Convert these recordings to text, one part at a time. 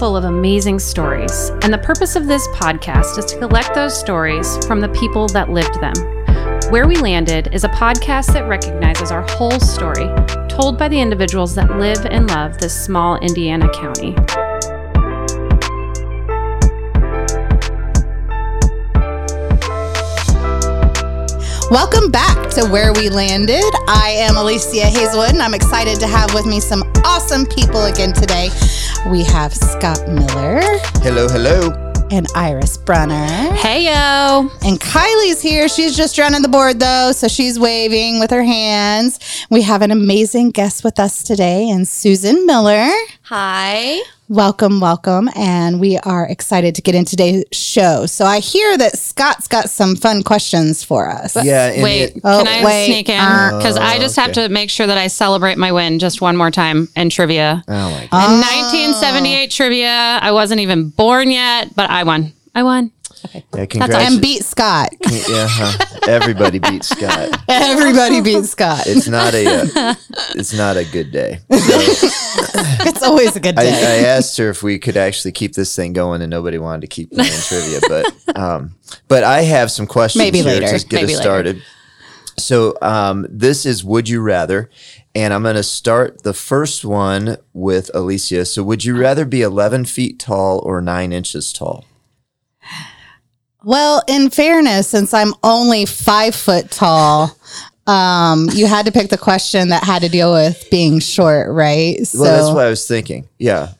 full of amazing stories, and the purpose of this podcast is to collect those stories from the people that lived them. Where We Landed is a podcast that recognizes our whole story, told by the individuals that live and love this small Indiana county. Welcome back to Where We Landed. I am Alicia Hazelwood, and I'm excited to have with me some awesome people again today. We have Scott Miller Hello, hello. and Iris Brunner. Hey yo! And Kylie's here. She's just running the board though, so she's waving with her hands. We have an amazing guest with us today, and Susan Miller. Hi. Welcome, welcome. And we are excited to get into today's show. So I hear that Scott's got some fun questions for us. Yeah, Wait, it- Oh, can I wait. sneak in? Uh, Because I just have to make sure that I celebrate my win just one more time in trivia. oh my god. In 1978 trivia, I wasn't even born yet, but I won. I won. Yeah, congrats. And beat Scott. yeah, huh. everybody beat Scott. Everybody beat Scott. It's not a uh, it's not a good day. So It's always a good I, day. I asked her if we could actually keep this thing going, and nobody wanted to keep playing trivia. But um, but I have some questions Maybe here later. to get Maybe us later. started. So um, this is Would You Rather, and I'm going to start the first one with Alicia. So would you rather be 11 feet tall or nine inches tall? Well, in fairness, since I'm only five foot tall, um, you had to pick the question that had to deal with being short, right? So Well, that's what I was thinking. Yeah.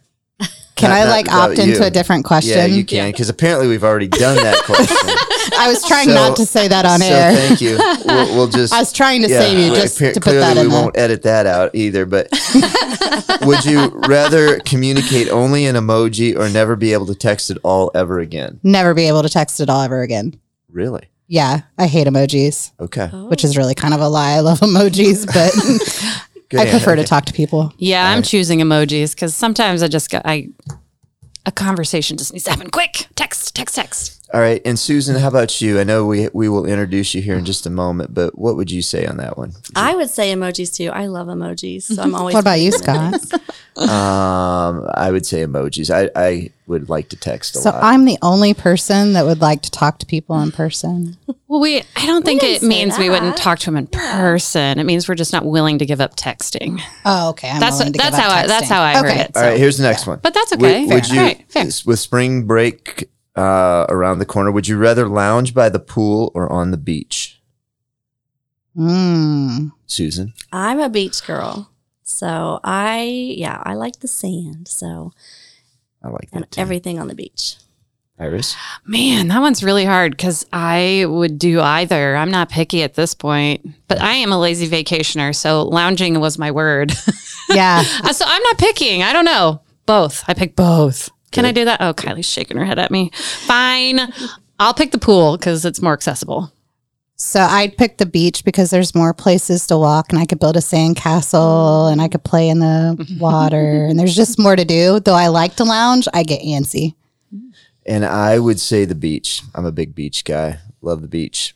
can not- I not like opt into you. a different question? Yeah, you can because apparently we've already done that question. I was trying So- not to say that on so air. thank you. We'll, we'll just. I was trying to yeah, save you we- just appar- to put clearly that in we there. won't edit that out either. But would you rather communicate only in emoji or never be able to text at all ever again? Never be able to text it all ever again. Really? Yeah, I hate emojis, Okay. which is really kind of a lie. I love emojis, but Good I prefer to talk to people. Yeah, I'm choosing emojis because sometimes I just got I a conversation just needs to happen quick. Text, text, text. All right, and Susan, how about you? I know we we will introduce you here in just a moment, but what would you say on that one? I would say emojis too. I love emojis, so I'm always. What about you, putting them in Scott? Um, I would say emojis. I I would like to text a lot. So lot. I'm the only person that would like to talk to people in person. Well, we I don't think didn't it say means we wouldn't that. talk to him in person. It means we're just not willing to give up texting. Oh, okay. I'm That's willing to that's give up how I that's texting. how I heard Okay. it. All so. right, here's the next one. But that's okay. Would, Fair. you, All right, fair. with spring break uh, around the corner, would you rather lounge by the pool or on the beach, Mm. Susan? I'm a beach girl, so I yeah I like the sand. So I like and that. Too. everything on the beach. Iris, Man, that one's really hard because I would do either. I'm not picky at this point, but I am a lazy vacationer, so lounging was my word. Yeah. Uh, so I'm not picking. I don't know. Both. I pick both. Can I do that? Oh, Kylie's shaking her head at me. Fine. I'll pick the pool because it's more accessible. So I'd pick the beach because there's more places to walk and I could build a sand castle and I could play in the water and there's just more to do. Though I like to lounge, I get antsy. and I would say the beach. I'm a big beach guy. Love the beach.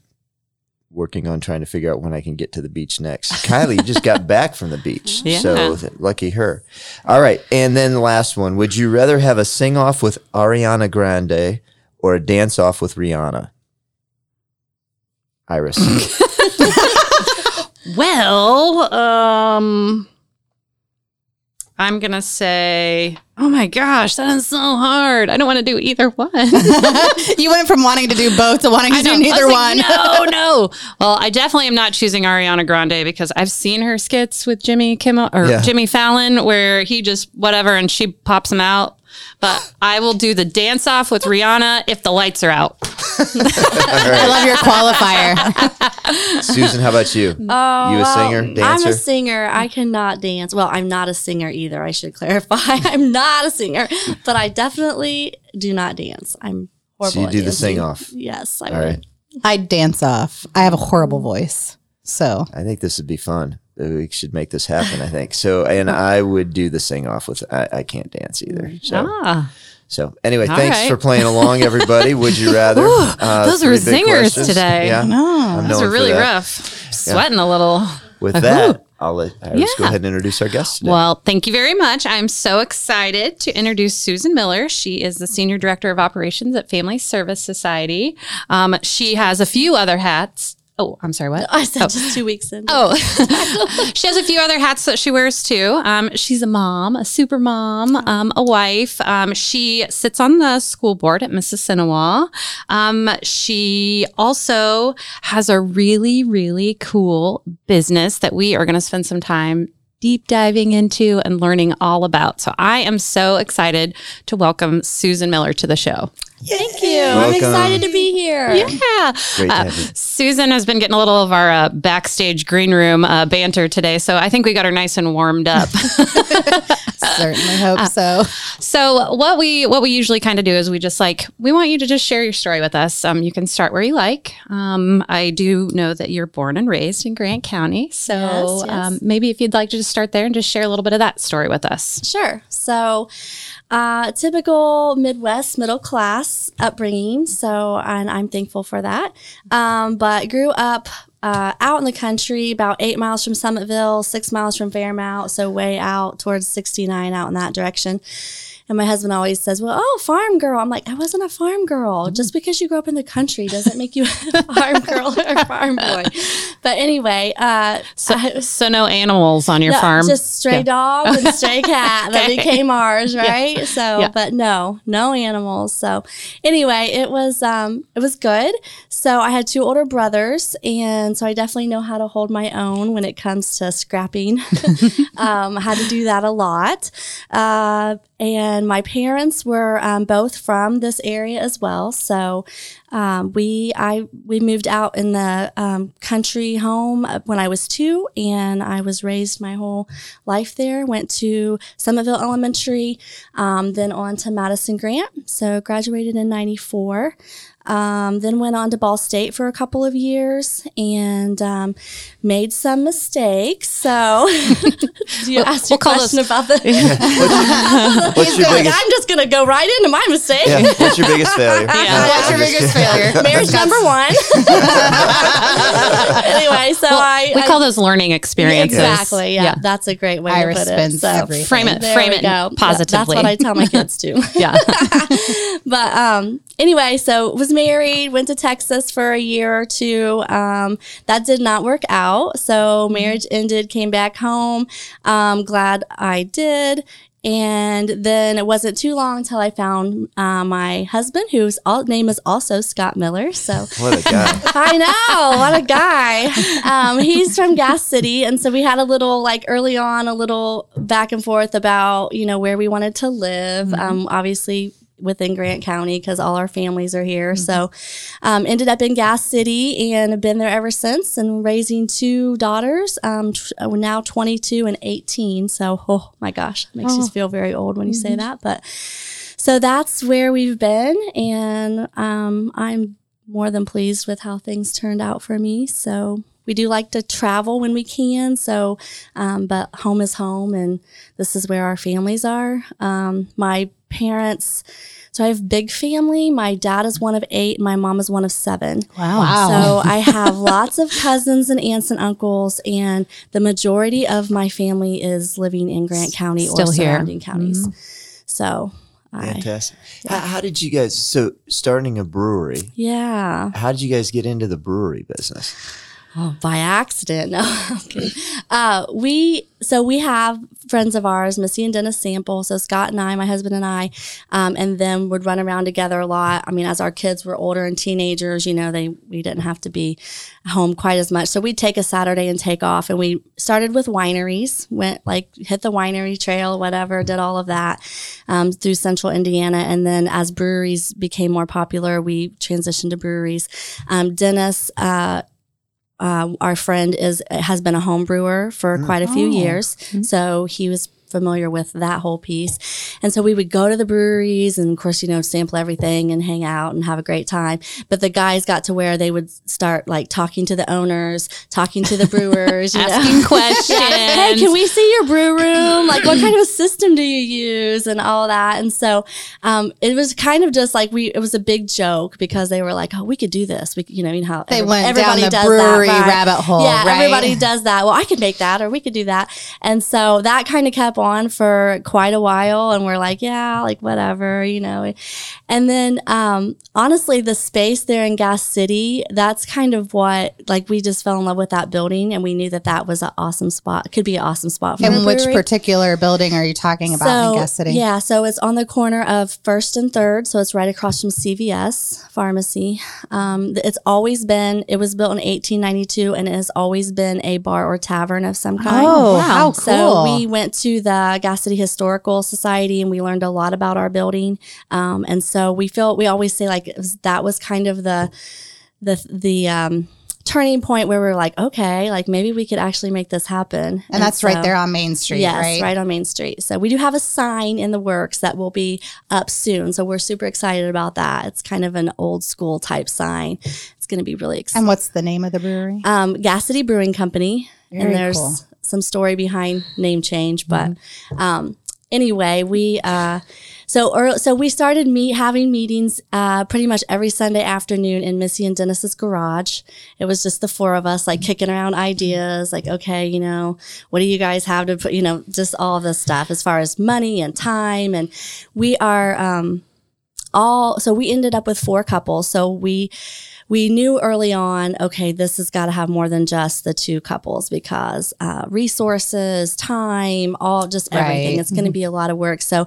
Working on trying to figure out when I can get to the beach next. Kylie just got back from the beach, Yeah. so lucky her. All right, and then the last one. Would you rather have a sing off with Ariana Grande or a dance off with Rihanna? Iris. Well, um, I'm going to say, oh my gosh, that is so hard. I don't want to do either one. you went from wanting to do both to wanting to I do neither was one. like, no, no. Well, I definitely am not choosing Ariana Grande because I've seen her skits with Jimmy Kimmel or Yeah. Jimmy Fallon where he just whatever and she pops him out. But I will do the dance off with Rihanna if the lights are out. I love your qualifier. Susan, how about you? Oh, You a well, singer, I'm a singer. I cannot dance. Well, I'm not a singer either. I should clarify. I'm not a singer, but I definitely do not dance. I'm horrible. So you at do the dancing. sing off. Yes, I All would. right. I'd dance off. I have a horrible voice. So I think this would be fun. Uh, We should make this happen. I think so, and I would do the sing off with. I, I can't dance either. So, Ah, so anyway, All thanks right. for playing along, everybody. Would you rather? Uh, those were zingers today. Yeah, no. Those are really rough. Sweating a little. With that, I'll let Iris go Yeah. ahead and introduce our guest today. Well, thank you very much. I'm so excited to introduce Susan Miller. She is the Senior Director of Operations at Family Service Society. Um, she has a few other hats. Oh, I'm sorry, what? I said just two weeks in. Oh, she has a few other hats that she wears too. Um, she's a mom, a super mom, um, a wife. Um, she sits on the school board at Mississinawa. Um, she also has a really, really cool business that we are going to spend some time deep diving into and learning all about. So I am so excited to welcome Susan Miller to the show. Thank you. I'm excited to be here. Yeah. Great Uh. Susan has been getting a little of our uh, backstage green room uh, banter today. So I think we got her nice and warmed up. Certainly hope so. so what we what we usually kind of do is we just like we want you to just share your story with us. Um, you can start where you like. Um, I do know that you're born and raised in Grant County. So Yes, yes. Um, maybe if you'd like to just start there and just share a little bit of that story with us. Sure. So, uh, typical Midwest middle class upbringing. So, and I'm thankful for that. Um, but grew up uh, out in the country, about eight miles from Summitville, six miles from Fairmount. So, way out towards 69 out in that direction. And my husband always says, Well, oh, farm girl. I'm like, I wasn't a farm girl. Just because you grew up in the country doesn't make you a farm girl or farm boy. But anyway, uh, So, I- so no animals on your no, farm. Just stray Yeah. dog and stray cat that Okay. became ours, right? So, Yeah. but no, no animals. So, anyway, it was um, it was good. So I had two older brothers, and so I definitely know how to hold my own when it comes to scrapping. um, I had to do that a lot. Uh, and my parents were um, both from this area as well. So um, we I we moved out in the um, country home when I was two, and I was raised my whole life there. Went to Summitville Elementary, um, then on to Madison Grant. So graduated in '94. Um, then went on to Ball State for a couple of years and um, made some mistakes. So, do you ask we'll your question those- about the? What's your Like, biggest? I'm just gonna go right into my mistake. Yeah, what's your biggest failure? Yeah. What's your biggest failure? Marriage number one. anyway, so I we I- call those learning experiences. exactly. Yeah, Yeah. that's a great way Iris to put it. So everything. Frame it, there frame it go. Yeah, positively. That's what I tell my kids too. yeah. but um, anyway, so was married, went to Texas for a year or two. Um, that did not work out. So marriage ended, came back home. Um, glad I did. And then it wasn't too long until I found uh, my husband, whose all, name is also Scott Miller. So What a guy. I know, what a guy. Um, he's from Gas City, and so we had a little like early on, a little back and forth about you know where we wanted to live. Um, obviously within Grant County because all our families are here. So um, ended up in Gas City and have been there ever since, and raising two daughters, um, t- uh, now 22 and 18. So oh my gosh, makes you feel very old when you say that, but. So that's where we've been, and um, I'm more than pleased with how things turned out for me. So we do like to travel when we can. So, um, but home is home, and this is where our families are. Um, my parents. So I have big family. My dad is one of eight. My mom is one of seven. Wow. So I have lots of cousins and aunts and uncles, and the majority of my family is living in Grant County Still or here. surrounding counties. Mm-hmm. So, I, Fantastic. How, how did you guys? So starting a brewery. yeah. How did you guys get into the brewery business? Oh, by accident. No. Uh, we so we have friends of ours, Missy and Dennis Sample. So Scott and I, my husband and I, um, and then would run around together a lot. I mean, as our kids were older and teenagers, you know, they we didn't have to be home quite as much. So we'd take a Saturday and take off, and we started with wineries. Went like hit the winery trail, whatever, did all of that um, through Central Indiana, and then as breweries became more popular, we transitioned to breweries. Um, Dennis. Uh, uh, our friend is has been a home brewer for quite a few Oh. years, so he was familiar with that whole piece. And so we would go to the breweries and of course, you know, sample everything and hang out and have a great time. But the guys got to where they would start like talking to the owners, talking to the brewers, you know. Asking questions. hey, can we see your brew room? Like, what kind of system do you use and all that? And so, um, it was kind of just like we, it was a big joke because they were like, oh, we could do this. We, you know, you know how They every- went everybody down the does brewery that, right? rabbit hole, Yeah, right? everybody does that. Well, I could make that or we could do that. And so that kind of kept on for quite a while. And we're like, yeah, like whatever, you know. And then, um, honestly, the space there in Gas City, that's kind of what, like, we just fell in love with that building and we knew that that was an awesome spot. Could be an awesome spot for And which particular building are you talking about in Gas City? Yeah, so it's on the corner of First and Third, so it's right across from CVS Pharmacy. Um, it's always been. It was built in 1892, and it has always been a bar or tavern of some kind. Oh, Wow. cool. So we went to the Gas City Historical Society and we learned a lot about our building. Um, and so we feel we always say like was- that was kind of the the the um, turning point where we're like, okay, like maybe we could actually make this happen. and that's so- right there on Main Street, Yes, right? on Main Street. So we do have a sign in the works that will be up soon. So we're super excited about that. It's kind of an old school type sign. It's going to be really exciting. And what's the name of the brewery? Um, Gas City Brewing Company, Very and there's cool. Some story behind name change, but Mm-hmm. um, anyway, we. Uh, so, or, so we started meet having meetings uh, pretty much every Sunday afternoon in Missy and Dennis's garage. It was just the four of us, like kicking around ideas, like, okay, you know, what do you guys have to put, you know, just all this stuff as far as money and time, and we are um, all. So we ended up with four couples. So we we knew early on, okay, this has got to have more than just the two couples because uh, resources, time, all just everything. Right. It's going to be a lot of work. So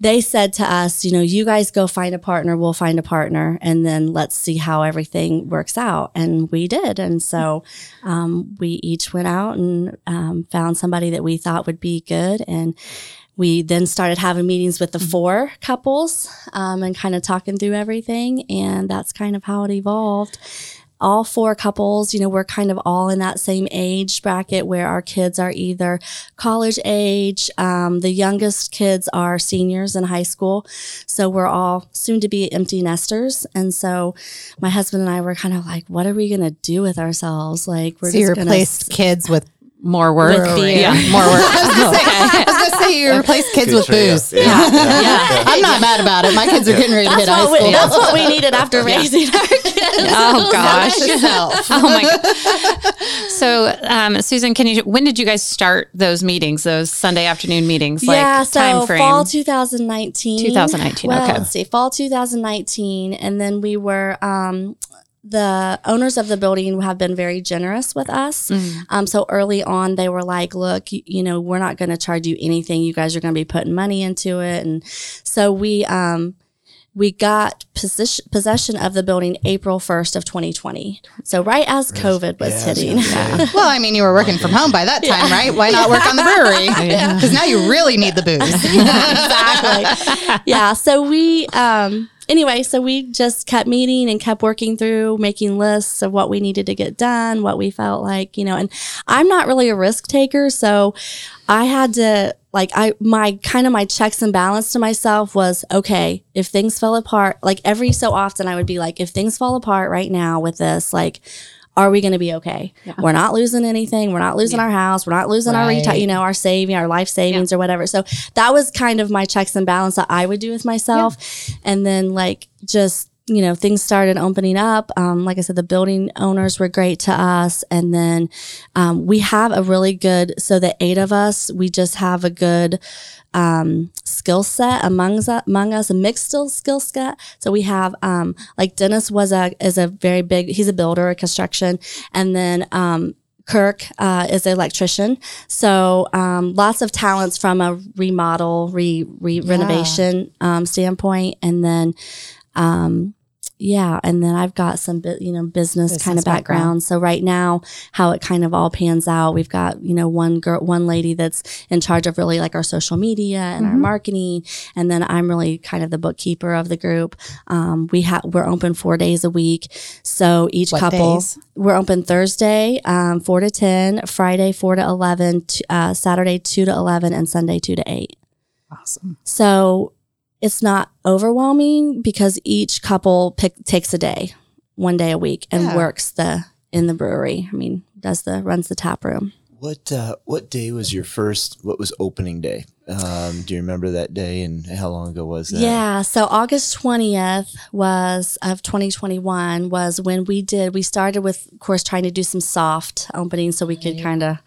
they said to us, you know, you guys go find a partner, we'll find a partner, and then let's see how everything works out. And we did. And so um, we each went out and um, found somebody that we thought would be good. And we then started having meetings with the four couples um, and kind of talking through everything. And that's kind of how it evolved. All four couples, you know, we're kind of all in that same age bracket where our kids are either college age. Um, the youngest kids are seniors in high school. So we're all soon to be empty nesters. And so my husband and I were kind of like, what are we going to do with ourselves? Like, we're so you just going replaced kids with More work. With. Yeah, more work. I was gonna say you replace kids Good with trade-off. booze. Yeah. Yeah. I'm not mad about it. My kids are getting ready to hit high school. we, that's what we needed after raising our kids. Oh gosh. Oh my god. So, um, Susan, can you? When did you guys start those meetings? Those Sunday afternoon meetings? yeah, like so time frame. fall 2019. 2019, Well, okay. let's see, fall 2019, and then we were. Um, the owners of the building have been very generous with us. Mm. Um, so early on, they were like, "Look, you, you know, we're not going to charge you anything. You guys are going to be putting money into it." And so we um, we got position, possession of the building April 1st of 2020. So right as COVID was Yeah, hitting. gonna. Well, I mean, you were working from home by that time, right? Why not work on the brewery? Because now you really need the booze. exactly. yeah. So we, um, anyway, so we just kept meeting and kept working through making lists of what we needed to get done, what we felt like, you know, and I'm not really a risk taker. So I had to, like, I, my kind of my checks and balance to myself was okay, if things fell apart, like every so often I would be like, if things fall apart right now with this, like, are we going to be okay? We're not losing anything. We're not losing our house. We're not losing our Right. reti- you know, our saving, our life savings or whatever. So that was kind of my checks and balance that I would do with myself. And then like just, you know, things started opening up. Um, like I said, the building owners were great to us. And then um, we have a really good, so the eight of us, we just have a good um, skill set among us, among us, a mixed skill set. So we have um, like Dennis was a is a very big. He's a builder, a construction, and then um, Kirk uh, is an electrician. So um, lots of talents from a remodel, re, re renovation um, standpoint, and then. Um, yeah, and then I've got some, you know, business, kind Business of background. So right now, how it kind of all pans out, we've got you know one girl, one lady that's in charge of really like our social media and Mm-hmm. our marketing, and then I'm really kind of the bookkeeper of the group. Um, we have we're open four days a week, so each What couple days? we're open Thursday um, four to ten, Friday four to eleven, t- uh, Saturday two to eleven, and Sunday two to eight. Awesome. So it's not overwhelming because each couple pick, takes a day, one day a week, and Yeah. works the in the brewery. I mean, does the runs the tap room. What uh, what day was your first? What was opening day? Um, do you remember that day and how long ago was that? Yeah. So August 20th was of 2021 was when we did, we started with, of course, trying to do some soft opening so we could kind of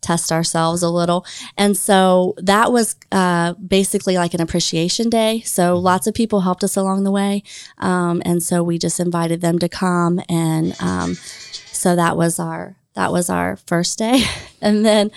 test ourselves a little. And so that was uh, basically like an appreciation day. So lots of people helped us along the way. Um, and so we just invited them to come. And um, so that was our, that was our first day. and then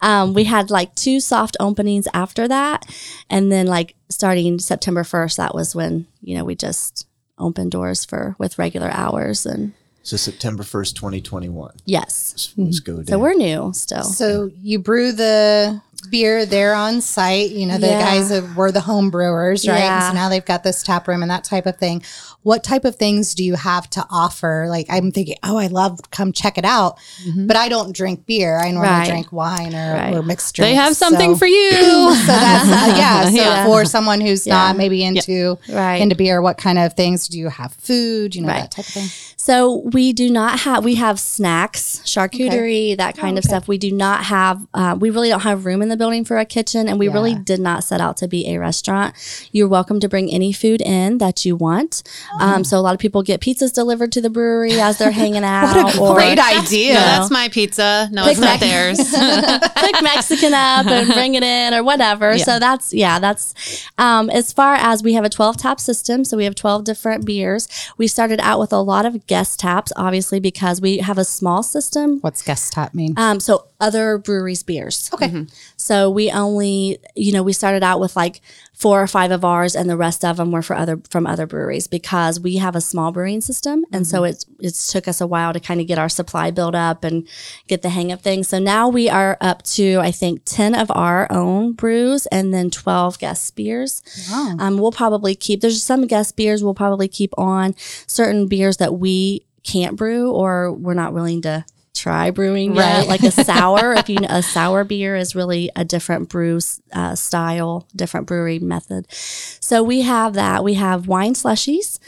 um, we had like two soft openings after that. And then like starting September 1st, that was when, you know, we just opened doors for with regular hours and So September first, twenty twenty one. yes. Let's go. So we're new still. So you brew the beer there on site. You know, the Yeah. guys have, were the home brewers, right? And Yeah. so now they've got this tap room and that type of thing. What type of things do you have to offer? Like I'm thinking, oh, I love come check it out, but I don't drink beer. I normally Right. drink wine or, Right. or mixed drinks. They have something So- for you. So that's uh, yeah. So Yeah. for someone who's not maybe into Right. into beer, what kind of things do you have? Food, you know, that type of thing. So we do not have we have snacks, charcuterie, that kind of okay. stuff. We do not have uh, we really don't have room in the building for a kitchen, and we really did not set out to be a restaurant. You're welcome to bring any food in that you want. Um, so a lot of people get pizzas delivered to the brewery as they're hanging out. What a or great idea. No, that's my pizza. No, Pick it's not Mac- theirs. pick Mexican up and bring it in or whatever. Yeah. So that's yeah, that's um, as far as we have a 12 tap system, so we have 12 different beers. We started out with a lot of guest taps, obviously because we have a small system. What's guest tap mean? Um, so other breweries' beers. Okay. So we only, you know, we started out with like four or five of ours, and the rest of them were for other from other breweries because we have a small brewing system, and so it's it's took us a while to kind of get our supply built up and get the hang of things. So now we are up to I think ten of our own brews, and then twelve guest beers. Wow. Um, we'll probably keep. There's some guest beers we'll probably keep on. Certain beers that we can't brew or we're not willing to try brewing yet. Right. Like a sour, if you know, a sour beer is really a different brew uh, style, different brewery method. So we have that. We have wine slushies.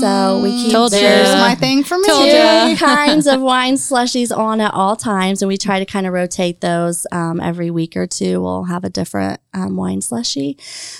So we keep Told ya. Here's two- my thing for me. Told two ya. kinds of wine slushies on at all times, and we try to kind of rotate those um, every week or two. We'll have a different um, wine slushy.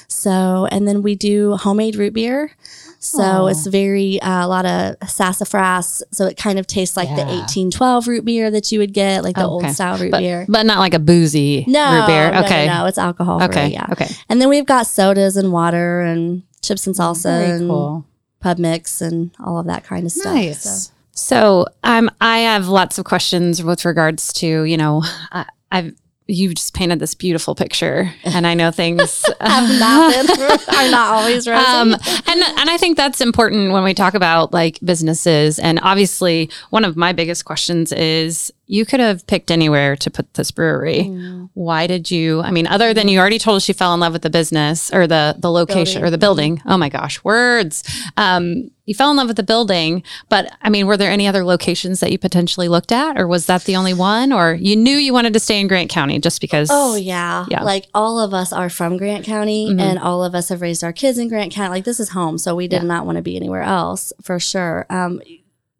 So, and then we do homemade root beer. So Aw. it's very uh, a lot of sassafras. So it kind of tastes like the 1812 root beer that you would get, like the old style root but, beer. but not like a boozy No, root beer. no, no, Okay. no, it's alcohol. Okay. yeah. Okay. And then we've got sodas and water and chips and salsa Very and cool. pub mix and all of that kind of stuff. Nice. So- So um, I have lots of questions with regards to you know I, I've you just painted this beautiful picture, and I know things have not been are not always rosy. um, and and I think that's important when we talk about like businesses. And obviously, one of my biggest questions is you could have picked anywhere to put this brewery. Mm. Why did you? I mean, other than you already told us you fell in love with the business or the the location Building. or the building. Oh my gosh, words. Um, you fell in love with the building, but I mean, were there any other locations that you potentially looked at, or was that the only one, or you knew you wanted to stay in Grant County just because? Oh yeah. Yeah. Like all of us are from Grant County Mhm. and all of us have raised our kids in Grant County. Like this is home. So we did Yeah. not want to be anywhere else for sure. Um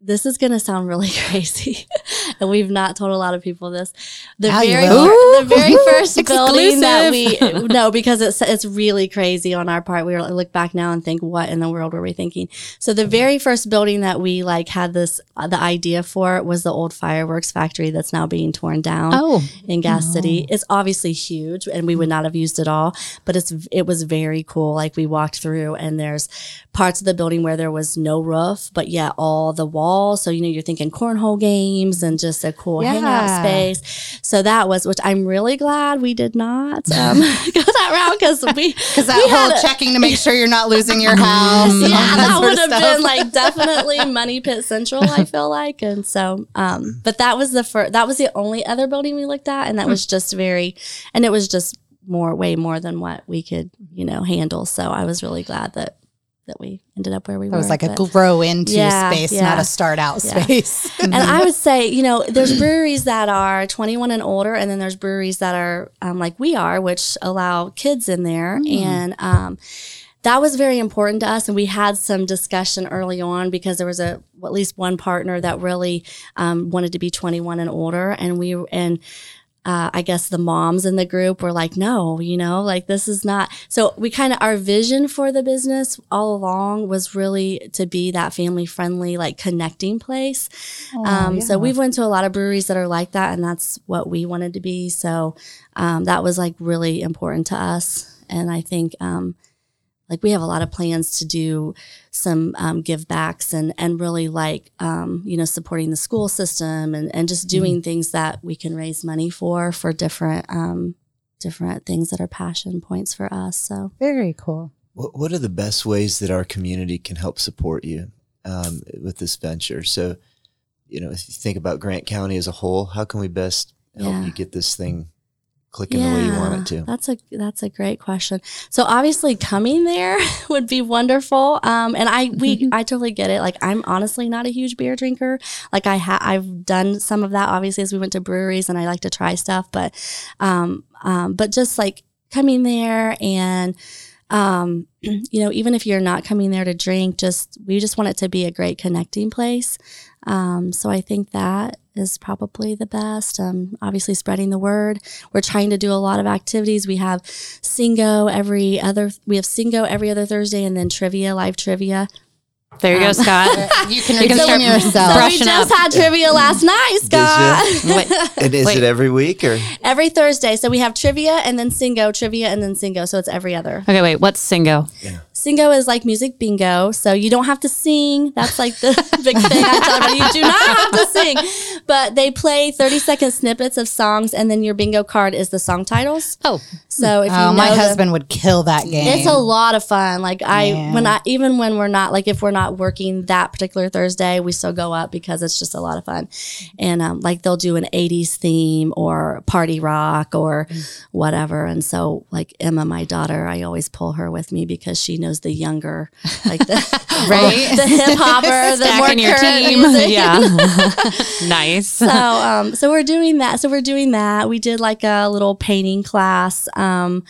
this is going to sound really crazy. and we've not told a lot of people this. The very will. the very first building that we no because it's it's really crazy on our part. We were, look back now and think what in the world were we thinking? So the very first building that we like had this uh, the idea for was the old fireworks factory that's now being torn down Oh, in Gas City. It's obviously huge and we would not have used it all, but it's it was very cool. Like we walked through and there's parts of the building where there was no roof, but yet all the walls So, you know, you're thinking cornhole games and just a cool Yeah. hangout space. So that was, which I'm really glad we did not um, go that route because we, Because that we whole a- checking to make sure you're not losing your house. yeah, that sort would have been like definitely Money Pit Central. I feel like, and so, um, but that was the first. That was the only other building we looked at, and that was just very, and it was just more, way more than what we could, you know, handle. So I was really glad that that we ended up where we It were. was like a grow into Yeah, space, yeah. not a start out Yeah. space. and I would say, you know, there's breweries that are 21 and older, and then there's breweries that are um, like we are, which allow kids in there. And um, that was very important to us. And we had some discussion early on because there was a at least one partner that really um, wanted to be 21 and older, and we and uh, I guess the moms in the group were like, no, you know, like this is not. So we kind of, our vision for the business all along was really to be that family friendly, like connecting place. um, So we've went to a lot of breweries that are like that, and that's what we wanted to be. So um, that was like really important to us. And I think, um, like we have a lot of plans to do some um, give backs and and really like um, you know supporting the school system and and just doing things that we can raise money for for different um, different things that are passion points for us. So Very cool. What, what are the best ways that our community can help support you um, with this venture? So, you know, if you think about Grant County as a whole, how can we best help Yeah. you get this thing clicking the way you want it to? That's a that's a great question. So obviously coming there would be wonderful. Um, and I we I totally get it. Like I'm honestly not a huge beer drinker. Like I ha- I've done some of that obviously as we went to breweries and I like to try stuff, but um, um, but just like coming there and um, you know, even if you're not coming there to drink, just we just want it to be a great connecting place. Um, so I think that is probably the best. Um, obviously, spreading the word. We're trying to do a lot of activities. We have Singo every other. We have Singo every other Thursday, and then trivia, live trivia. There you go, Scott. You can You can start yourself. So we just up. had trivia last night, Scott. Wait, And is Wait. it every week or? every Thursday. So we have trivia and then Singo, trivia and then Singo. So it's every other. okay, wait. What's Singo? Singo is like music bingo. So you don't have to sing. That's like the big thing I tell everybody. You do not have to sing. But they play 30 second snippets of songs and then your bingo card is the song titles. Oh, So if you Oh, know my the- husband would kill that game. it's a lot of fun. Like I, Man. when I, even when we're not, like if we're not working that particular Thursday, we still go up because it's just a lot of fun. And um, like they'll do an '80s theme or party rock or whatever. And so like Emma, my daughter, I always pull her with me because she knows the younger, like the Right? the hip hopper, the more your team. music. Yeah, nice. so um so we're doing that so we're doing that we did like a little painting class um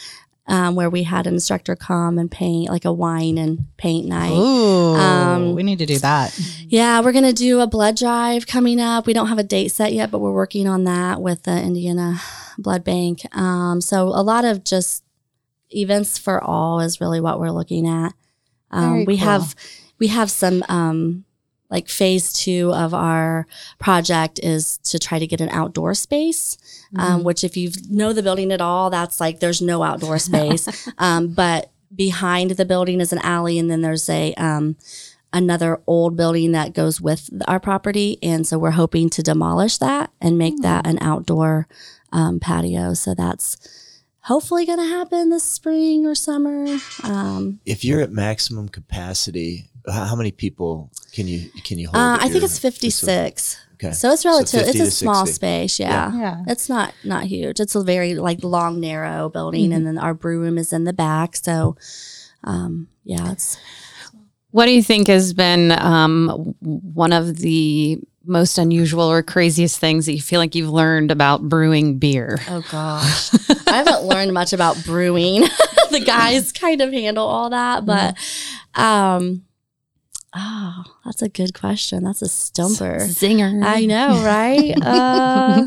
um, where we had an instructor come and paint like a wine and paint night. Ooh, Um, we need to do that. Yeah, we're gonna do a blood drive coming up. We don't have a date set yet, but we're working on that with the Indiana Blood Bank. Um, so a lot of just events for all is really what we're looking at. Um, we cool. have we have some um, like phase two of our project is to try to get an outdoor space. Mm-hmm. Um, which if you know the building at all, that's like there's no outdoor space. um, but behind the building is an alley, and then there's a um, another old building that goes with our property, and so we're hoping to demolish that and make that an outdoor um, patio. So that's hopefully going to happen this spring or summer. Um, If you're at maximum capacity, how, how many people can you can you hold? uh, at I think it's 56. Okay. So it's relative. 50 it's a to small 60. space. Yeah. Yeah. It's not not huge. It's a very like long, narrow building, and then our brew room is in the back. So, um, yeah, it's What do you think has been um, one of the most unusual or craziest things that you feel like you've learned about brewing beer? Oh gosh, I haven't learned much about brewing. the guys kind of handle all that, but um, oh, that's a good question. That's a stumper. Zinger. I know, right? Uh,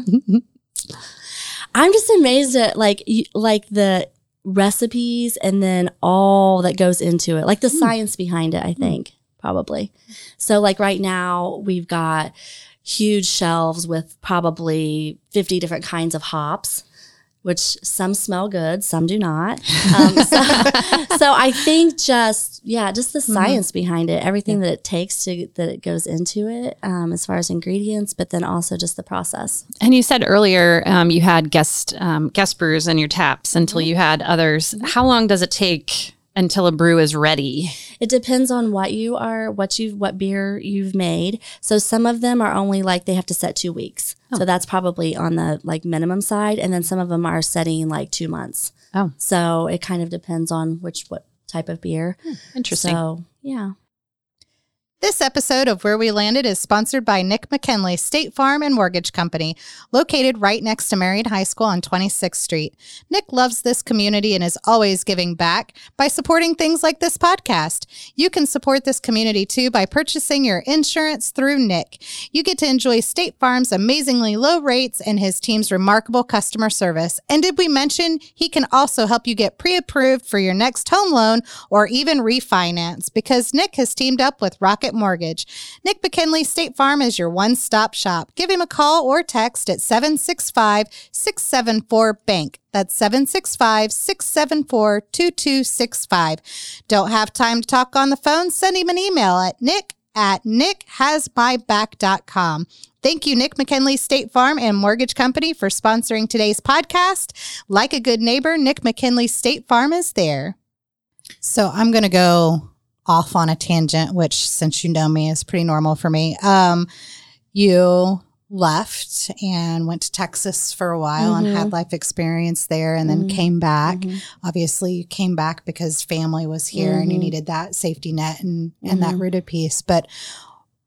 I'm just amazed at like like the recipes and then all that goes into it, like the science behind it. I think probably. So like right now we've got huge shelves with probably 50 different kinds of hops. which some smell good, some do not. Um, so, so I think just yeah, just the science behind it, everything that it takes to that it goes into it, um, as far as ingredients, but then also just the process. And you said earlier um, you had guest um, guest brews in your taps until you had others. How long does it take until a brew is ready? It depends on what you are, what you what beer you've made. So some of them are only like they have to set two weeks. Oh. So that's probably on the like minimum side, and then some of them are setting like two months. Oh. So it kind of depends on which what type of beer. Hmm. Interesting. So yeah. This episode of Where We Landed is sponsored by Nick McKinley State Farm and Mortgage Company, located right next to Marion High School on 26th Street. Nick loves this community and is always giving back by supporting things like this podcast. You can support this community too by purchasing your insurance through Nick. You get to enjoy State Farm's amazingly low rates and his team's remarkable customer service. And did we mention he can also help you get pre approved for your next home loan or even refinance because Nick has teamed up with Rocket Mortgage. Nick McKinley State Farm is your one stop shop. Give him a call or text at 765 674 BANK. That's 765 674 2265. Don't have time to talk on the phone? Send him an email at nick at nickhasmyback.com. Thank you, Nick McKinley State Farm and Mortgage Company, for sponsoring today's podcast. Like a good neighbor, Nick McKinley State Farm is there. So I'm going to go off on a tangent, which, since you know me, is pretty normal for me. Um, you left and went to Texas for a while and had mm-hmm. life experience there and then mm-hmm. came back. Mm-hmm. Obviously, you came back because family was here and you needed that safety net and, and that rooted piece. But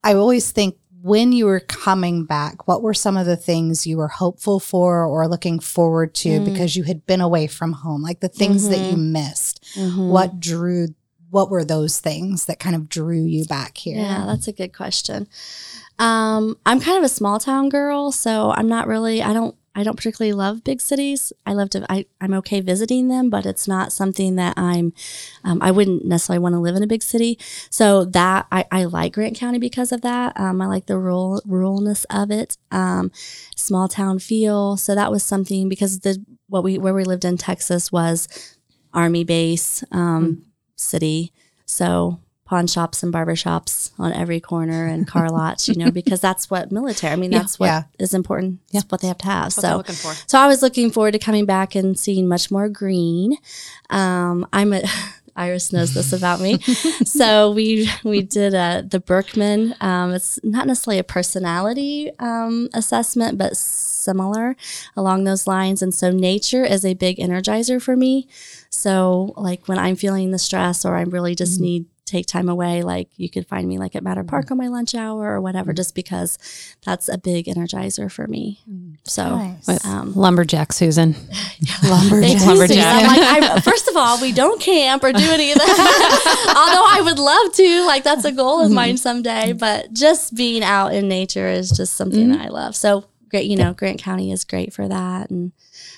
I always think when you were coming back, what were some of the things you were hopeful for or looking forward to mm. because you had been away from home? Like the things that you missed. What drew what were those things that kind of drew you back here? Yeah, that's a good question. Um, I'm kind of a small town girl, so I'm not really. I don't. I don't particularly love big cities. I love to. I, I'm okay visiting them, but it's not something that I'm. Um, I wouldn't necessarily want to live in a big city. So that I, I like Grant County because of that. Um, I like the rural ruralness of it. Um, small town feel. So that was something because the what we where we lived in Texas was army base um, city. So pawn shops and barber shops on every corner and car lots, you know, because that's what military. I mean, that's what is Yeah. important. That's what they have to have. What So, so I was looking forward to coming back and seeing much more green. Um, I'm a Iris knows this about me. so we we did uh, the Birkman. Um, it's not necessarily a personality um, assessment, but similar along those lines. And so nature is a big energizer for me. So like when I'm feeling the stress or I really just mm-hmm. need take time away, like you could find me like at Matter Park mm-hmm. on my lunch hour or whatever, mm-hmm. just because that's a big energizer for me. Mm. So Nice. um, Lumberjack Susan. Lumberjack. Thank Lumberjack. I'm like, I, first of all, we don't camp or do any of that. Although I would love to, like that's a goal of mine someday. But just being out in nature is just something that I love. So great, you know, Grant County is great for that, and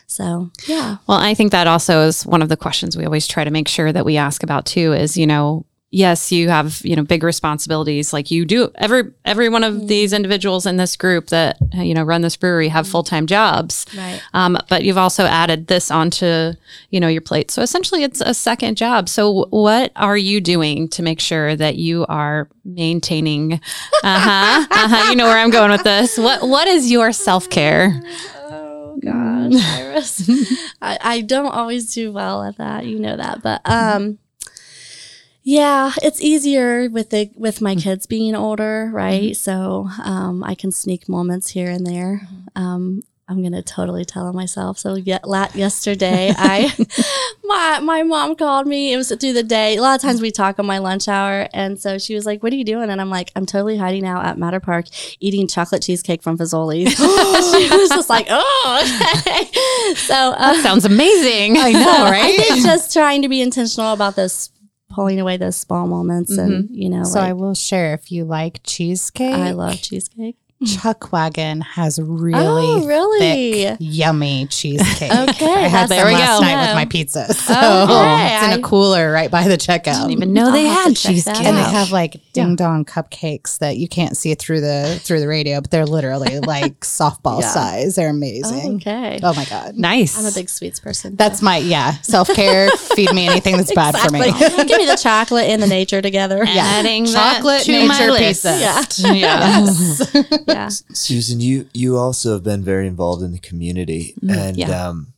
so yeah, Well, I think that also is one of the questions we always try to make sure that we ask about too is, you know, yes, you have, you know, big responsibilities like you do every every one of these individuals in this group that you know run this brewery have full-time jobs. Right. Um, but you've also added this onto, you know, your plate. So essentially it's a second job. So what are you doing to make sure that you are maintaining uh-huh, uh-huh, you know where I'm going with this. What what is your self-care? Oh gosh, Iris. I, I don't always do well at that. You know that. But um yeah, it's easier with the with my kids being older, right? So um I can sneak moments here and there. Um I'm gonna totally tell on myself. So yet lat yesterday, I my my mom called me. It was through the day. A lot of times we talk on my lunch hour, and so she was like, "What are you doing?" And I'm like, "I'm totally hiding out at Matter Park, eating chocolate cheesecake from Fazoli's." she was just like, "Oh, okay." So uh, Sounds amazing. I know, I right? think just trying to be intentional about this pulling away those small moments, and you know, So I will share if you like cheesecake. I love cheesecake. Mm. Chuck Wagon has really, Oh, really? thick, yummy cheesecake. Okay, I had that's- some last go. night with my pizza. So Okay, it's in a cooler right by the checkout. I didn't even know they I'll have had to check that cheesecake. and they have like ding dong cupcakes that you can't see through the through the radio, but they're literally like softball Yeah. size. They're Oh, amazing. okay. Oh my god. Nice. I'm a big sweets person. That's my yeah, self care. feed me anything that's bad for me. Give me the chocolate and the nature together. Yeah. Adding that Chocolate to my nature list. pizza. Yeah. Yeah. Yeah. Susan, you you also have been very involved in the community, and yeah. um,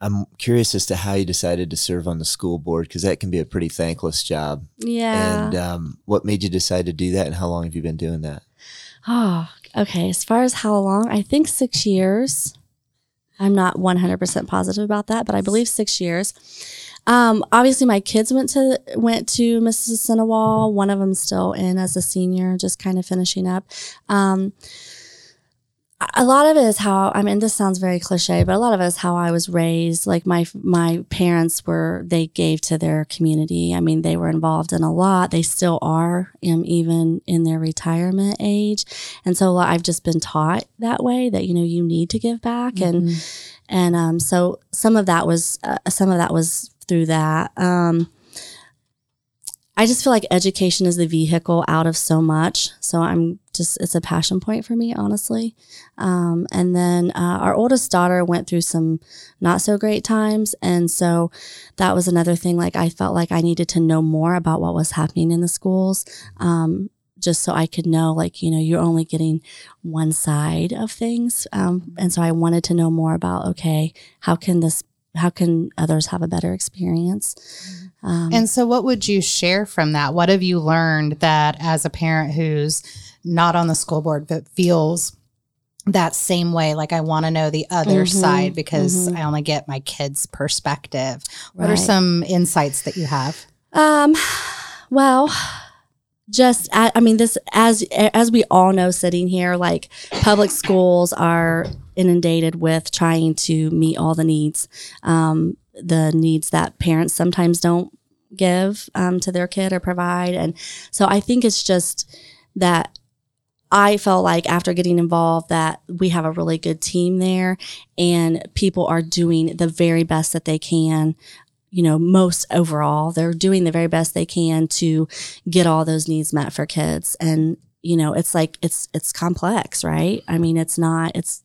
I'm curious as to how you decided to serve on the school board because that can be a pretty thankless job. Yeah. And um, what made you decide to do that, and how long have you been doing that? Oh, okay. As far as how long, I think six years. I'm not 100% positive about that, but I believe six years. Um, obviously, my kids went to went to Mississinawa. One of them still in as a senior, just kind of finishing up. Um, a lot of it is how I mean. This sounds very cliche, but a lot of it is how I was raised. Like my my parents were, they gave to their community. I mean, they were involved in a lot. They still are, um, even in their retirement age. And so I've just been taught that way that you know you need to give back, and and um, so some of that was uh, some of that was through that. Um, I just feel like education is the vehicle out of so much. So I'm just, it's a passion point for me, honestly. Um, and then uh, our oldest daughter went through some not so great times. And so that was another thing. Like I felt like I needed to know more about what was happening in the schools. Um, just so I could know, like, you know, you're only getting one side of things. Um, and so I wanted to know more about, okay, how can this, how can others have a better experience? Um, And so, what would you share from that? What have you learned that as a parent who's not on the school board but feels that same way? Like, I want to know the other Mhm, side because mhm. I only get my kids' perspective. What are some insights that you have? Um, well, just I, I mean this as as we all know sitting here like public schools are inundated with trying to meet all the needs um, the needs that parents sometimes don't give um, to their kid or provide and so i think it's just that i felt like after getting involved that we have a really good team there and people are doing the very best that they can you know, most overall, they're doing the very best they can to get all those needs met for kids. And, you know, it's like, it's, it's complex, right? I mean, it's not, it's,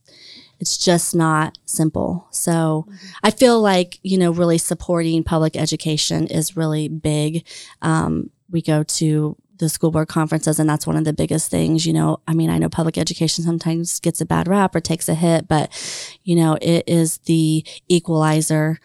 it's just not simple. So I feel like, you know, really supporting public education is really big. Um, we go to the school board conferences and that's one of the biggest things, you know, I mean, I know public education sometimes gets a bad rap or takes a hit, but, you know, it is the equalizer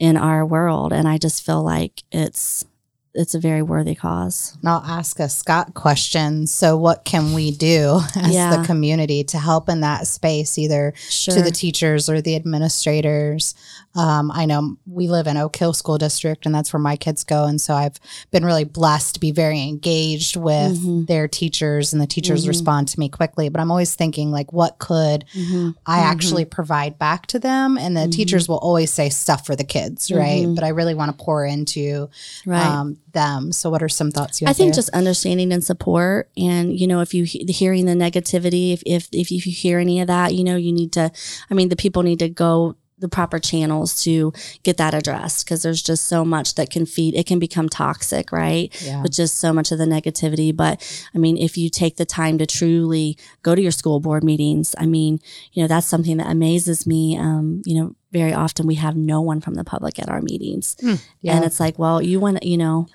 in our world and i just feel like it's it's a very worthy cause And I'll ask a Scott question. So, what can we do as Yeah. the community to help in that space, either sure to the teachers or the administrators? Um, I know we live in Oak Hill School District, and that's where my kids go. And so, I've been really blessed to be very engaged with Mhm. their teachers, and the teachers Mhm. respond to me quickly. But I'm always thinking, like, what could Mhm. I Mhm. actually provide back to them? And the Mhm. teachers will always say stuff for the kids, right? Mhm. But I really want to pour into right um, them. So, what are some thoughts you I think there? just understanding and support, and you know, if you he- hearing the negativity, if if if you hear any of that, you know, you need to. I mean, the people need to go the proper channels to get that addressed because there's just so much that can feed. It can become toxic, right? yeah. with just so much of the negativity. But I mean, if you take the time to truly go to your school board meetings, I mean, you know, that's something that amazes me. Um, you know, very often we have no one from the public at our meetings. yeah. And it's like, well, you want to, you know,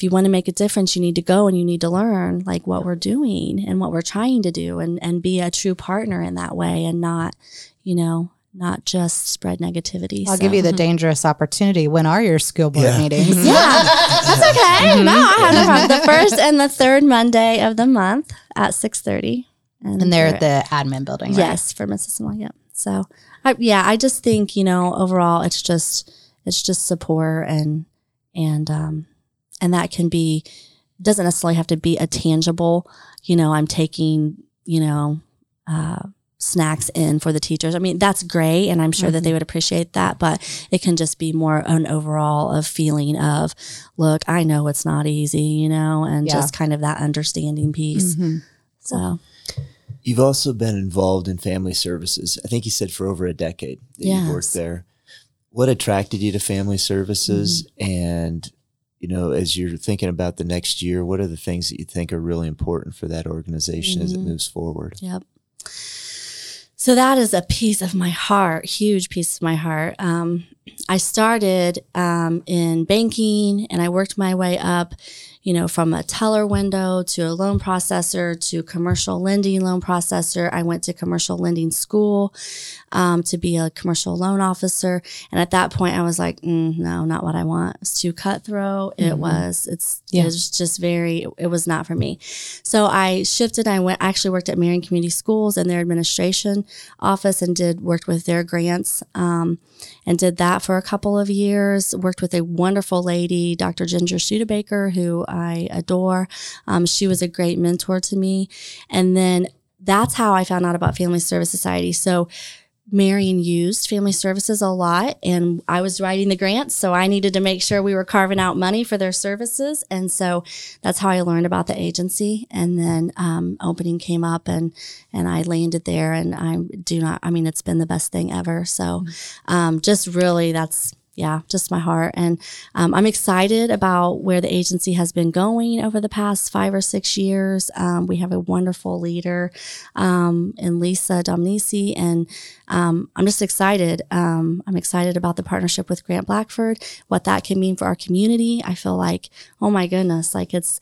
if you want to make a difference, you need to go and you need to learn like what we're doing and what we're trying to do and, and be a true partner in that way and not, you know, not just spread negativity. I'll So- give you the dangerous opportunity. When are your school board Yeah. meetings? yeah, that's okay. No, I have no problem. The first and the third Monday of the month at six thirty, And they're at the admin building. right? yes for Mrs. Small. Yep. So, I, yeah, I just think you know overall it's just it's just support and and um and that can be doesn't necessarily have to be a tangible. You know, I'm taking you know. uh snacks in for the teachers. I mean, that's great and I'm sure that they would appreciate that, but it can just be more an overall of feeling of, look, I know it's not easy, you know, and Yeah. just kind of that understanding piece. Mhm. So, You've also been involved in family services. I think you said for over a decade that you've worked there. What attracted you to family services? Mm-hmm. And, you know, as you're thinking about the next year, what are the things that you think are really important for that organization as it Mhm. moves forward? Yep. So that is a piece of my heart, huge piece of my heart. Um, I started um, in banking and I worked my way up, you know, from a teller window to a loan processor to commercial lending loan processor. I went to commercial lending school um, to be a commercial loan officer. And at that point, I was like, mm, no, not what I want. It's too cutthroat. It was, it's, Yeah. it was just very, it was not for me. So I shifted. I went, actually worked at Marion Community Schools and their administration office and did, worked with their grants. Um, and did that for a couple of years. Worked with a wonderful lady, Dr. Ginger Studebaker, who I adore. Um, she was a great mentor to me. And then that's how I found out about Family Service Society. So Marion used family services a lot and I was writing the grants. So I needed to make sure we were carving out money for their services. And so that's how I learned about the agency. And then um, opening came up and, and I landed there and I do not, I mean, it's been the best thing ever. So um, just really that's, yeah, just my heart. And um, I'm excited about where the agency has been going over the past five or six years. Um, we have a wonderful leader um, in Lisa Dominici, and um, I'm just excited. Um, I'm excited about the partnership with Grant Blackford, what that can mean for our community. I feel like, oh my goodness, like it's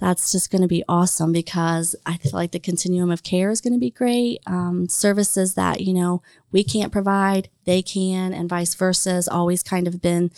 that's just going to be awesome because I feel like the continuum of care is going to be great. Um, services that, you know, we can't provide, they can, and vice versa has always kind of been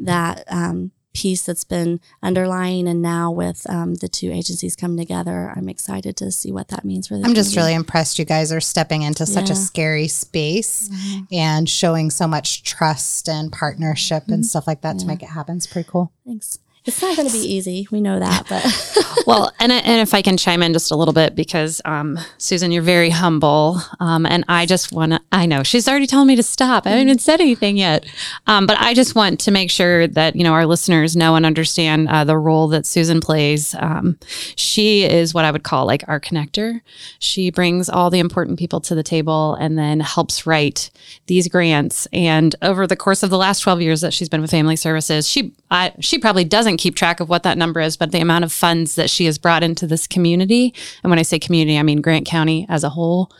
that um, piece that's been underlying. And now with um, the two agencies coming together, I'm excited to see what that means for the I'm just really impressed you guys are stepping into such a scary space and showing so much trust and partnership and stuff like that to make it happen. It's pretty cool. Thanks. It's not going to be easy. We know that, but well, and and if I can chime in just a little bit because um, Susan, you're very humble, um, and I just want to. I know she's already telling me to stop. I haven't even said anything yet, um, but I just want to make sure that you know our listeners know and understand uh, the role that Susan plays. Um, she is what I would call like our connector. She brings all the important people to the table and then helps write these grants. And over the course of the last 12 years that she's been with Family Services, she I, she probably doesn't keep track of what that number is, but the amount of funds that she has brought into this community, and when I say community, I mean Grant County as a whole,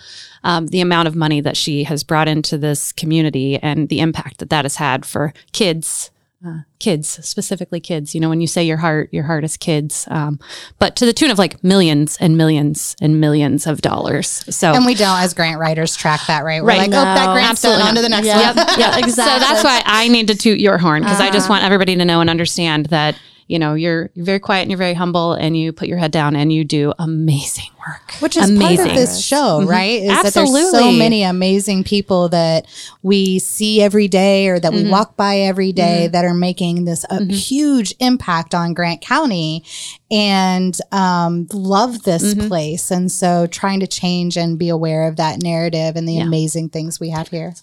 um, the amount of money that she has brought into this community and the impact that that has had for kids. Uh, kids, specifically kids. You know, when you say your heart, your heart is kids, um, but to the tune of like millions and millions and millions of dollars. So, And we don't, as grant writers, track that, right? We're Right. like, oh, that No, grant's done. absolutely On to the next yeah, one. yeah, exactly. So that's why I need to toot your horn because I just Uh-huh. want everybody to know and understand that you know you're you're very quiet and you're very humble and you put your head down and you do amazing work. Which is part of this show, mm-hmm. right? Is that there's so many amazing people that we see every day or that we mm-hmm. walk by every day mm-hmm. that are making this a huge impact on Grant County and um, love this place. And so trying to change and be aware of that narrative and the Yeah. amazing things we have here.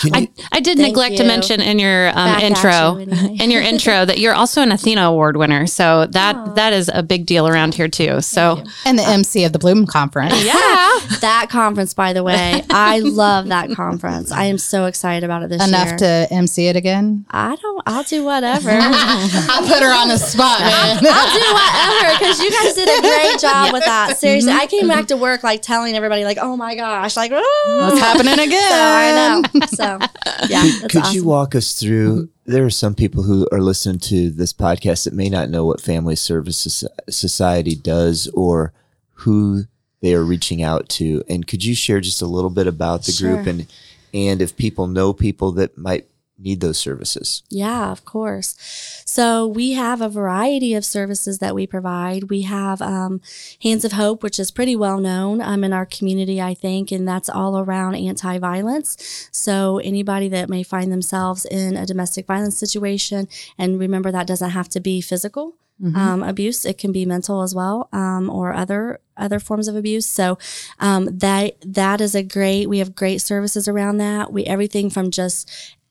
Can you, I, I did Thank neglect to mention in your um, intro you anyway. in your intro that you're also an Athena Award winner. So that that is a big deal around here too. So And the MC of the Bloom Conference. yeah, that conference, by the way, I love that conference. I am so excited about it this Enough year. Enough to MC it again. I don't. I'll do whatever. I'll put her on the spot, man. I'll do whatever because you guys did a great job with that. Seriously, I came back to work like telling everybody like, "Oh my gosh!" Like, "Oh." What's happening again? So I know. So yeah, could, could awesome. you walk us through? Mm-hmm. There are some people who are listening to this podcast that may not know what Family Service Society does or who they are reaching out to. And could you share just a little bit about the group and and if people know people that might need those services? Yeah, of course. So we have a variety of services that we provide. We have um, Hands of Hope, which is pretty well known um, in our community, I think, and that's all around anti-violence. So anybody that may find themselves in a domestic violence situation, and remember that doesn't have to be physical. Um, abuse it can be mental as well um, or other other forms of abuse so um, that that is a great we have great services around that we everything from just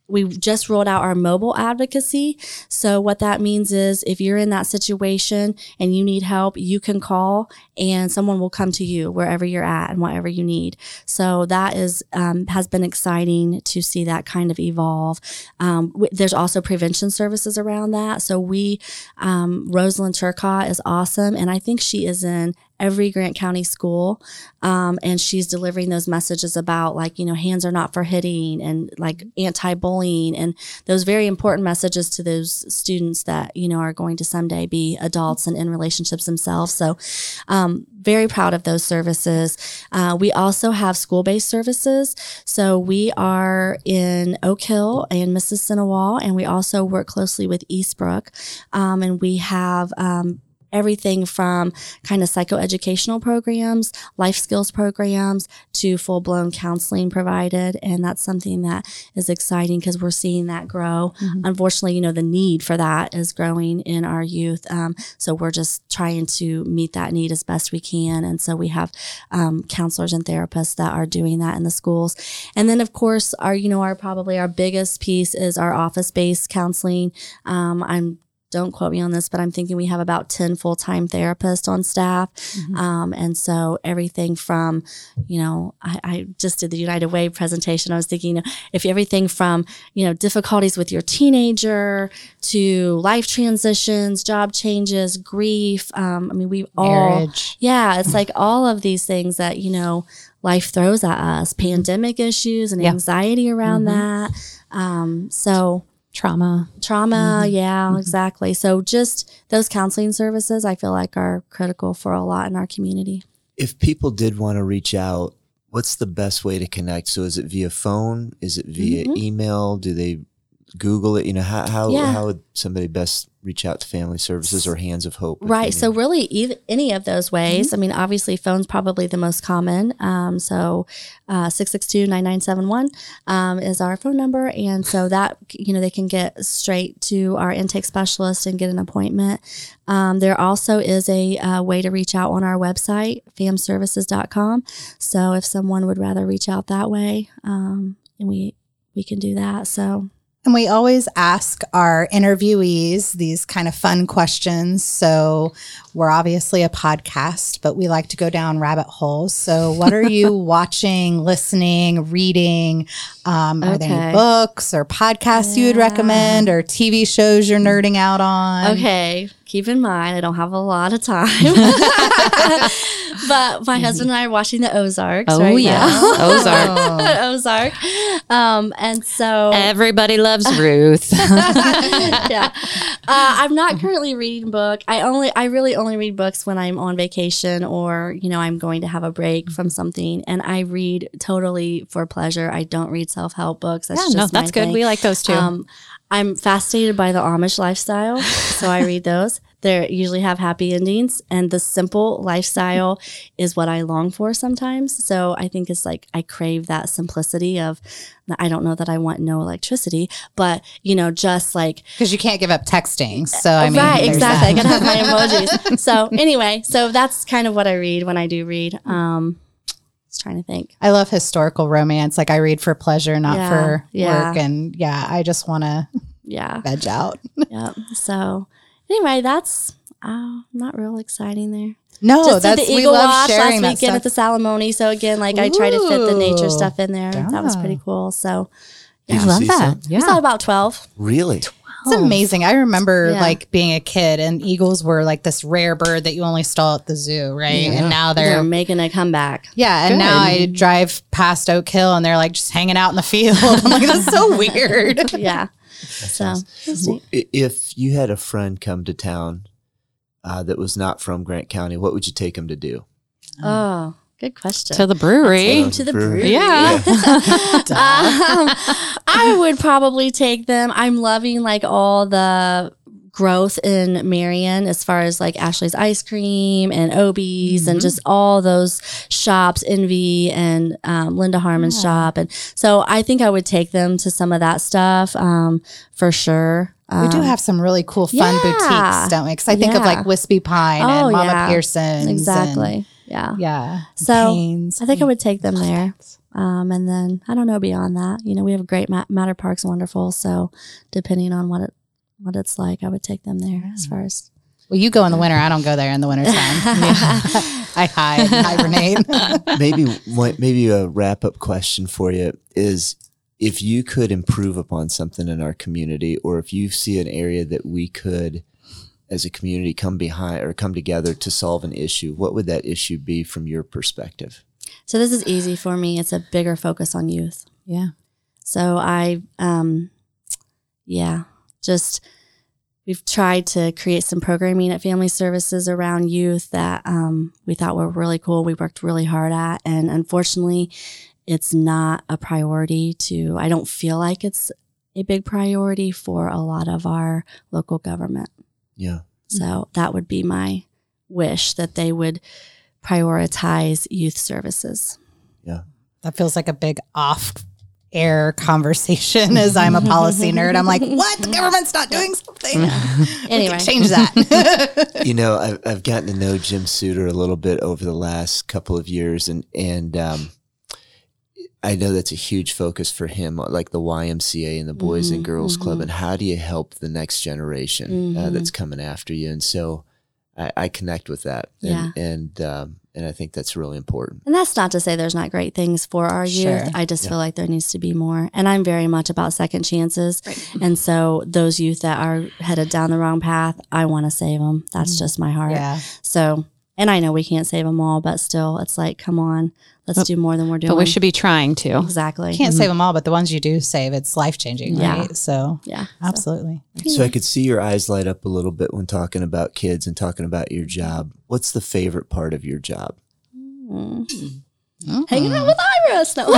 we just rolled out our mobile advocacy. So what that means is if you're in that situation and you need help, you can call and someone will come to you wherever you're at and whatever you need. So that is um, has been exciting to see that kind of evolve. Um, w- there's also prevention services around that. So we, um, Rosalind Turcott is awesome, and I think she is in every Grant County school. Um, and she's delivering those messages about like, you know, hands are not for hitting and like anti bullying and those very important messages to those students that, you know, are going to someday be adults and in relationships themselves. So, um, very proud of those services. Uh, we also have school based services. So we are in Oak Hill and Mississinawa, and we also work closely with Eastbrook. Um, and we have, um, everything from kind of psychoeducational programs, life skills programs to full blown counseling provided. And that's something that is exciting because we're seeing that grow. Unfortunately, you know, the need for that is growing in our youth. Um, so we're just trying to meet that need as best we can. And so we have um, counselors and therapists that are doing that in the schools. And then, of course, our, you know, our probably our biggest piece is our office based counseling. Um, I'm don't quote me on this, but I'm thinking we have about 10 full time therapists on staff. Um, and so everything from, you know, I, I just did the United Way presentation. I was thinking, you know, if everything from, you know, difficulties with your teenager to life transitions, job changes, grief. Um, I mean, we all, yeah, it's like all of these things that, you know, life throws at us, pandemic issues and Yeah. anxiety around that. Um, so, Trauma. trauma yeah exactly so just those counseling services i feel like are critical for a lot in our community If people did want to reach out, what's the best way to connect? So is it via phone? Is it via Mhm. email? Do they Google it? You know, how how, Yeah. how would somebody best reach out to Family Services or Hands of Hope? right so really either, any of those ways i mean obviously phone's probably the most common um, so uh, 662-9971 um, is our phone number and so that you know they can get straight to our intake specialist and get an appointment um, there also is a uh, way to reach out on our website famservices.com so if someone would rather reach out that way um, and we we can do that so And we always ask our interviewees these kind of fun questions. So we're obviously a podcast, but we like to go down rabbit holes. So what are you watching, listening, reading? Um, Are there any books or podcasts you would recommend or TV shows you're nerding out on? Okay, keep in mind I don't have a lot of time, but my husband and I are watching the Ozarks. Oh, right yeah. now. Ozark. Ozark, um, and so Everybody loves Ruth. yeah, uh, I'm not currently reading book. I only, I really only read books when I'm on vacation or you know I'm going to have a break from something, and I read totally for pleasure. I don't read self help books. That's yeah, just no, that's good. thing. We like those too. Um, I'm fascinated by the Amish lifestyle, so I read those. They usually have happy endings, and the simple lifestyle is what I long for sometimes. So I think it's like I crave that simplicity of. I don't know that I want no electricity, but you know, just like Because you can't give up texting. So, I mean, right, exactly. I gotta have my emojis. so anyway, so that's kind of what I read when I do read. Um, I was trying to think. I love historical romance. Like I read for pleasure, not Yeah, for yeah. work. And yeah, I just want to Yeah. veg out. Yep. So anyway, that's uh, not real exciting there. No, Just did that's the we love Wash sharing last that weekend at stuff. the Salamonie. So again, like I try to fit the nature stuff in there. That was pretty cool. So Did I love that. some? we saw about twelve. Really? It's amazing. I remember Yeah. like being a kid and eagles were like this rare bird that you only saw at the zoo, right? Yeah. And now They're they're making a comeback. yeah, and Good. now I drive past Oak Hill and they're like just hanging out in the field. I'm like, that's so weird. Yeah. so Well, if you had a friend come to town uh, that was not from Grant County, what would you take him to do? oh, good question. to the brewery. Take to the brewery. Yeah. um, I would probably take them. I'm loving like all the growth in Marion as far as like Ashley's ice cream and Obie's and just all those shops, Envy and um, Linda Harmon's shop. And so I think I would take them to some of that stuff um, for sure. we do Um, have some really cool fun yeah. boutiques, don't we? Because I think of like Wispy Pine Oh, and Mama yeah. Pearson's. and- exactly. Yeah. yeah. So, Payne's. I think I would take them there. Um, and then I don't know beyond that. You know, we have a great Ma- Matter Park's wonderful. So depending on what it what it's like, I would take them there as far as. Well, you go in the winter. I don't go there in the wintertime. I hide, hibernate. maybe maybe a wrap up question for you is if you could improve upon something in our community or if you see an area that we could as a community come behind or come together to solve an issue what would that issue be from your perspective So this is easy for me. It's a bigger focus on youth. yeah. So I, um, yeah, just we've tried to create some programming at Family Services around youth that um, we thought were really cool. We worked really hard at, and unfortunately, it's not a priority to. I don't feel like it's a big priority for a lot of our local government. Yeah So that would be my wish that they would prioritize youth services. Yeah. That feels like a big off air conversation as I'm a policy nerd. I'm like, what? The government's not doing something. Anyway. We change that. you know I've, I've gotten to know jim Suter a little bit over the last couple of years and and um, i know that's a huge focus for him like the ymca and the boys and Mhm, girls club mhm. and how do you help the next generation uh, Mhm. that's coming after you and so i, I connect with that Yeah. and and, um, and i think that's really important And that's not to say there's not great things for our Sure. youth. I just Yeah. feel like there needs to be more. And I'm very much about second chances. And so those youth that are headed down the wrong path, I want to save them. That's Mm. just my heart. yeah. So, and I know we can't save them all, but still, it's like, come on, let's do more than we're doing. But we should be trying to. exactly. Can't save them all, but the ones you do save, it's life changing, Yeah. right? So, Yeah. absolutely. so i could see your eyes light up a little bit when talking about kids and talking about your job what's the favorite part of your job Mm. Mhm. Hanging out with Iris. No.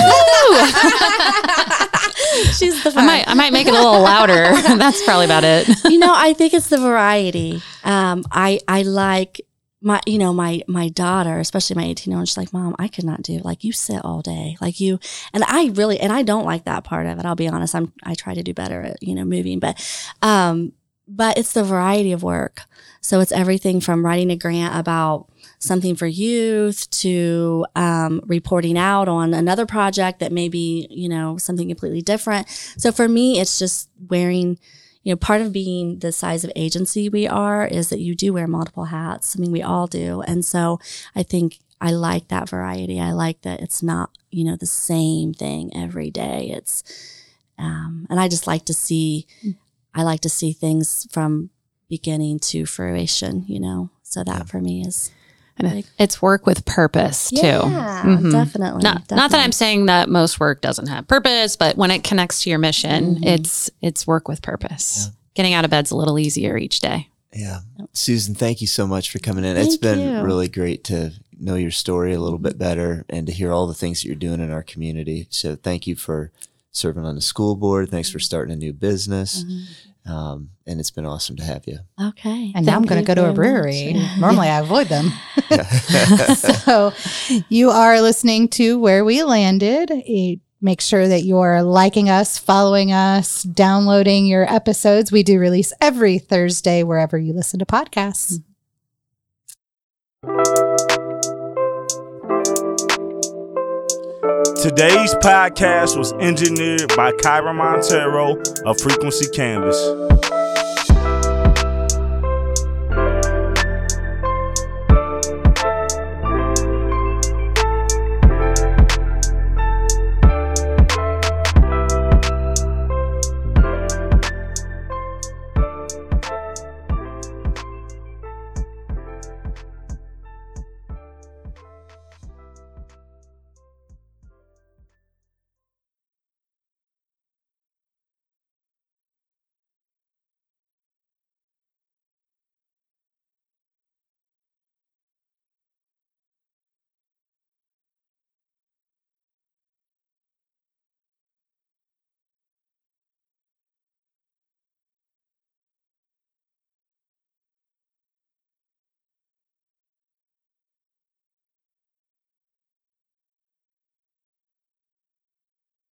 She's the I might, I might make it a little louder. That's probably about it. you know, I think it's the variety. Um, I I like my you know my my daughter, especially my eighteen year old. She's like, Mom, I could not do like you sit all day, like you. And I really and I don't like that part of it. I'll be honest. I'm I try to do better at you know moving, but um, but it's the variety of work. So it's everything from writing a grant about something for youth to um, reporting out on another project that may be, you know, something completely different. So for me, it's just wearing, you know, part of being the size of agency we are is that you do wear multiple hats. I mean, we all do. And so I think I like that variety. I like that it's not, you know, the same thing every day. It's, um, and I just like to see, I like to see things from beginning to fruition, you know? So that for me is And it- it's work with purpose too. Yeah, Mhm. definitely. Not, not that. I'm saying that most work doesn't have purpose, but when it connects to your mission, Mhm. it's it's work with purpose. Getting out of bed's a little easier each day. Yeah. Susan, thank you so much for coming in. It's been you. really great to know your story a little bit better and to hear all the things that you're doing in our community. So thank you for serving on the school board. Thanks for starting a new business. Um, and it's been awesome to have you. Okay. And now I'm going to go to a brewery. much. Normally I avoid them. so you are listening to Where We Landed. Make sure that you're liking us, following us, downloading your episodes. We do release every Thursday wherever you listen to podcasts. Today's podcast was engineered by Kyra Montero of Frequency Canvas.